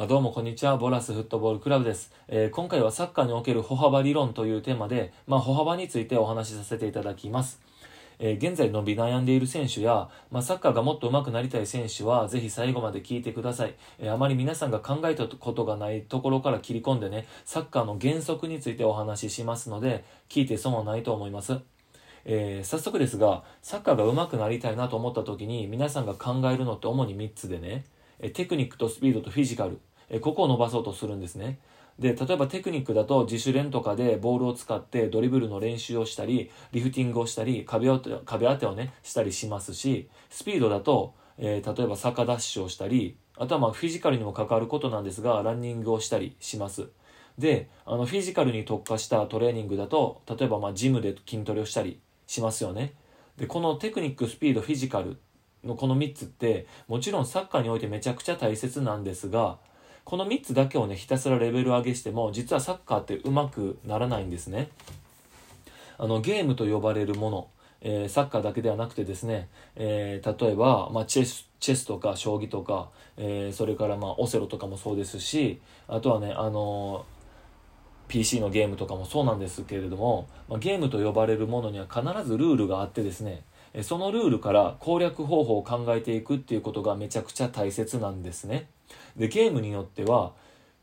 あどうもこんにちは。ボラスフットボールクラブです、えー今回はサッカーにおける歩幅理論というテーマで、まあ、歩幅についてお話しさせていただきます。えー現在伸び悩んでいる選手や、まあ、サッカーがもっと上手くなりたい選手は、ぜひ最後まで聞いてください。えーあまり皆さんが考えたことがないところから切り込んでね、サッカーの原則についてお話ししますので、聞いて損はないと思います。えー早速ですが、サッカーが上手くなりたいなと思った時に、皆さんが考えるのって主に3つでね、テクニックとスピードとフィジカル、ここを伸ばそうとするんですね。で、例えばテクニックだと自主練とかでボールを使ってドリブルの練習をしたり、リフティングをしたり、壁当て壁当てをね、したりしますし、スピードだと、えー例えば坂ダッシュをしたり、あとはまあフィジカルにも関わることなんですが、ランニングをしたりします。で、あのフィジカルに特化したトレーニングだと、例えばまあジムで筋トレをしたりしますよね。で、このテクニック、スピード、フィジカルのこの3つって、もちろんサッカーにおいてめちゃくちゃ大切なんですが、この3つだけをね、ひたすらレベル上げしても、実はサッカーってうまくならないんですね。あの、ゲームと呼ばれるもの、えーサッカーだけではなくてですね、えー例えば、まあ、チェス、チェスとか将棋とか、えーそれからまあ、オセロとかもそうですし、あとはね、あの PC のゲームとかもそうなんですけれども、まあ、ゲームと呼ばれるものには必ずルールがあってですねそのルールから攻略方法を考えていくっていうことがめちゃくちゃ大切なんですね。でゲームによっては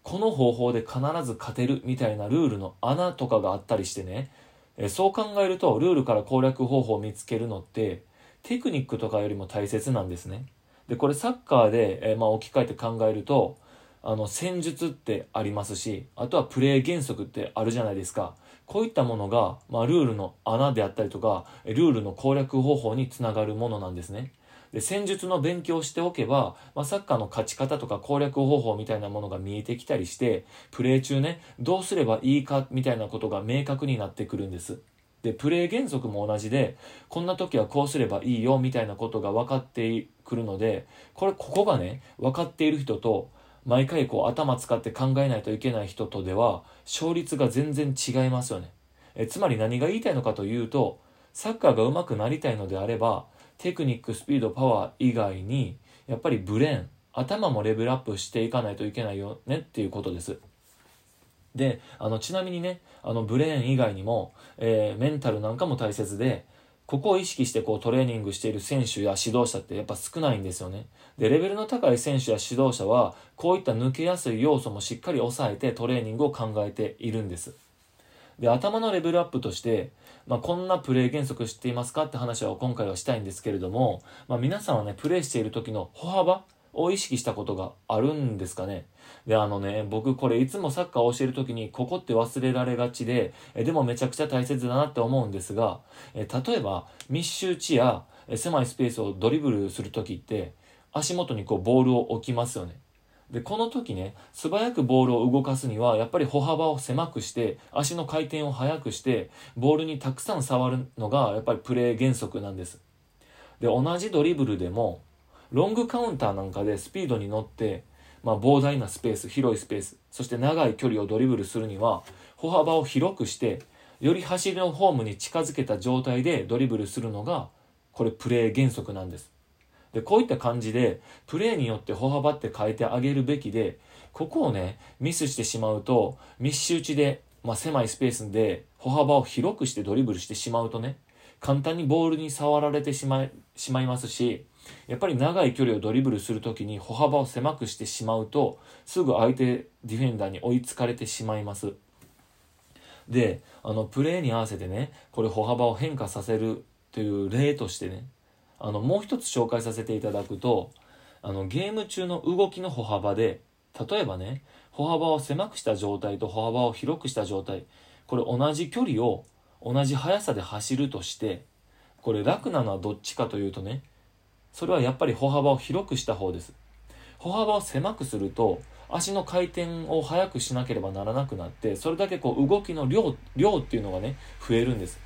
この方法で必ず勝てるみたいなルールの穴とかがあったりしてね。えそう考えるとルールから攻略方法を見つけるのってテクニックとかよりも大切なんですね。でこれサッカーで、えーまあ、置き換えて考えるとあの戦術ってありますしあとはプレー原則ってあるじゃないですか。こういったものが、まあ、ルールの穴であったりとかルールの攻略方法につながるものなんですね。で戦術の勉強しておけば、まあ、サッカーの勝ち方とか攻略方法みたいなものが見えてきたりしてプレー中ねどうすればいいかみたいなことが明確になってくるんです。でプレー原則も同じでこんな時はこうすればいいよみたいなことが分かってくるのでこれここがね分かっている人と毎回こう頭使って考えないといけない人とでは勝率が全然違いますよね。えつまり何が言いたいのかというとサッカーが上手くなりたいのであればテクニックスピードパワー以外にやっぱりブレーン頭もレベルアップしていかないといけないよねっていうことです。であのちなみにねあのブレーン以外にも、えーメンタルなんかも大切でここを意識してこうトレーニングしている選手や指導者ってやっぱ少ないんですよね。でレベルの高い選手や指導者はこういった抜けやすい要素もしっかり抑えてトレーニングを考えているんです。で頭のレベルアップとして、まあ、こんなプレー原則知っていますかって話を今回はしたいんですけれども、まあ、皆さんはねプレーしている時の歩幅を意識したことがあるんですかね？であのね僕これいつもサッカーを教える時にここって忘れられがちでえでもめちゃくちゃ大切だなって思うんですがえ例えば密集地やえ狭いスペースをドリブルする時って足元にこうボールを置きますよね。でこの時ね素早くボールを動かすにはやっぱり歩幅を狭くして足の回転を速くしてボールにたくさん触るのがやっぱりプレー原則なんです。で同じドリブルでもロングカウンターなんかでスピードに乗って、まあ、膨大なスペース広いスペースそして長い距離をドリブルするには歩幅を広くしてより走りのフォームに近づけた状態でドリブルするのがこれプレー原則なんです。でこういった感じでプレーによって歩幅って変えてあげるべきでここをねミスしてしまうと密集地で、まあ、狭いスペースで歩幅を広くしてドリブルしてしまうとね簡単にボールに触られてしまいしまいますしやっぱり長い距離をドリブルする時に歩幅を狭くしてしまうとすぐ相手ディフェンダーに追いつかれてしまいます。であのプレーに合わせてねこれ歩幅を変化させるという例としてねあのもう一つ紹介させていただくとあのゲーム中の動きの歩幅で例えばね歩幅を狭くした状態と歩幅を広くした状態これ同じ距離を同じ速さで走るとしてこれ楽なのはどっちかというとねそれはやっぱり歩幅を広くした方です。歩幅を狭くすると足の回転を速くしなければならなくなってそれだけこう動きの量量っていうのがね増えるんです。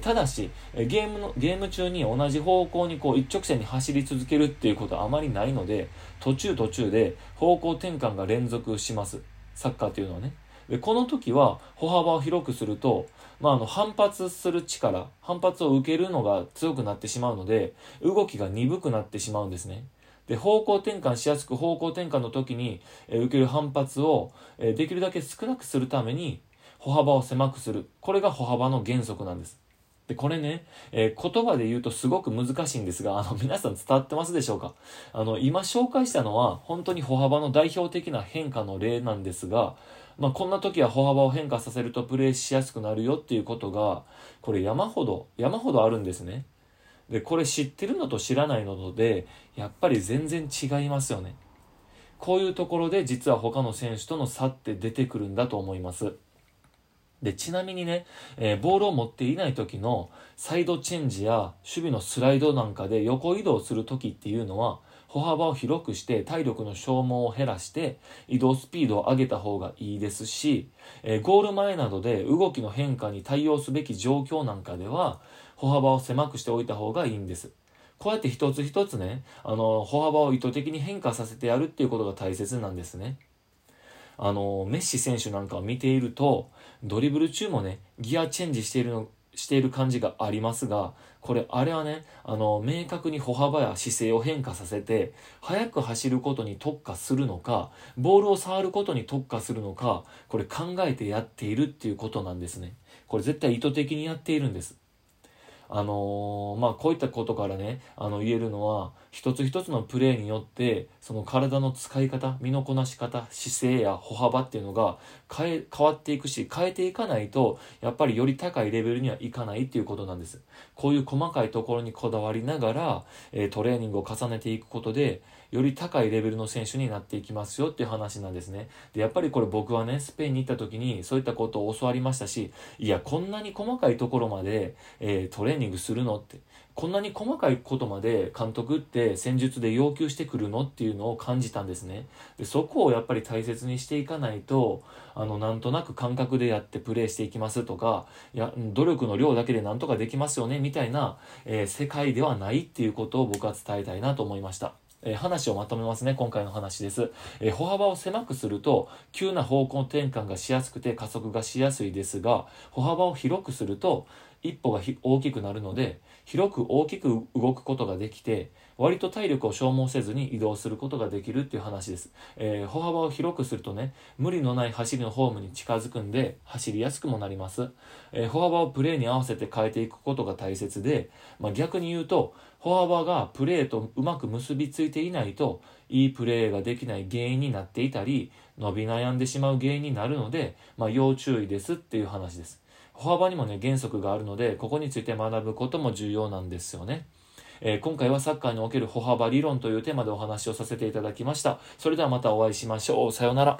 ただしゲームのゲーム中に同じ方向にこう一直線に走り続けるっていうことはあまりないので途中途中で方向転換が連続します。サッカーっていうのはね。でこの時は歩幅を広くすると、まあ、あの反発する力反発を受けるのが強くなってしまうので動きが鈍くなってしまうんですね。で方向転換しやすく方向転換の時に、え受ける反発を、えできるだけ少なくするために歩幅を狭くする。これが歩幅の原則なんです。でこれね、えー、言葉で言うとすごく難しいんですがあの皆さん伝わってますでしょうか？あの今紹介したのは本当に歩幅の代表的な変化の例なんですが、まあ、こんな時は歩幅を変化させるとプレーしやすくなるよっていうことがこれ山ほど山ほどあるんですね。でこれ知ってるのと知らないのでやっぱり全然違いますよね。こういうところで実は他の選手との差って出てくるんだと思います。で、ちなみにね、えー、ボールを持っていない時のサイドチェンジや守備のスライドなんかで横移動する時っていうのは、歩幅を広くして体力の消耗を減らして移動スピードを上げた方がいいですし、えー、ゴール前などで動きの変化に対応すべき状況なんかでは歩幅を狭くしておいた方がいいんです。こうやって一つ一つね、あの、歩幅を意図的に変化させてやるっていうことが大切なんですね。あの、メッシ選手なんかを見ていると、ドリブル中もね、ギアチェンジしているの、している感じがありますが、これ、あれはね、あの、明確に歩幅や姿勢を変化させて、速く走ることに特化するのか、ボールを触ることに特化するのか、これ考えてやっているっていうことなんですね。これ絶対意図的にやっているんです。あのー、まあ、こういったことからね、あの、言えるのは、一つ一つのプレーによって、その体の使い方、身のこなし方、姿勢や歩幅っていうのが変え、変わっていくし、変えていかないと、やっぱりより高いレベルにはいかないっていうことなんです。こういう細かいところにこだわりながら、えー、トレーニングを重ねていくことで、より高いレベルの選手になっていきますよっていう話なんですね。で、やっぱりこれ僕はね、スペインに行った時にそういったことを教わりましたし、いや、こんなに細かいところまで、えー、トレーニングするのって、こんなに細かいことまで監督って戦術で要求してくるのっていうのを感じたんですね。で、そこをやっぱり大切にしていかないと、あの、なんとなく感覚でやってプレーしていきますとか、いや、努力の量だけでなんとかできますよね、みたいな、えー、世界ではないっていうことを僕は伝えたいなと思いました。えー、話をまとめますね。今回の話です。えー、歩幅を狭くすると、急な方向転換がしやすくて加速がしやすいですが、歩幅を広くすると、一歩が大きくなるので、広く大きく動くことができて、割と体力を消耗せずに移動することができるっていう話です。えー、歩幅を広くするとね、無理のない走りのフォームに近づくんで、走りやすくもなります。えー、歩幅をプレーに合わせて変えていくことが大切で、まあ、逆に言うと、歩幅がプレーとうまく結びついていないと、いいプレーができない原因になっていたり、伸び悩んでしまう原因になるので、まあ、要注意ですっていう話です。歩幅にもね、原則があるので、ここについて学ぶことも重要なんですよね。えー、今回はサッカーにおける歩幅理論というテーマでお話をさせていただきました。それではまたお会いしましょう。さようなら。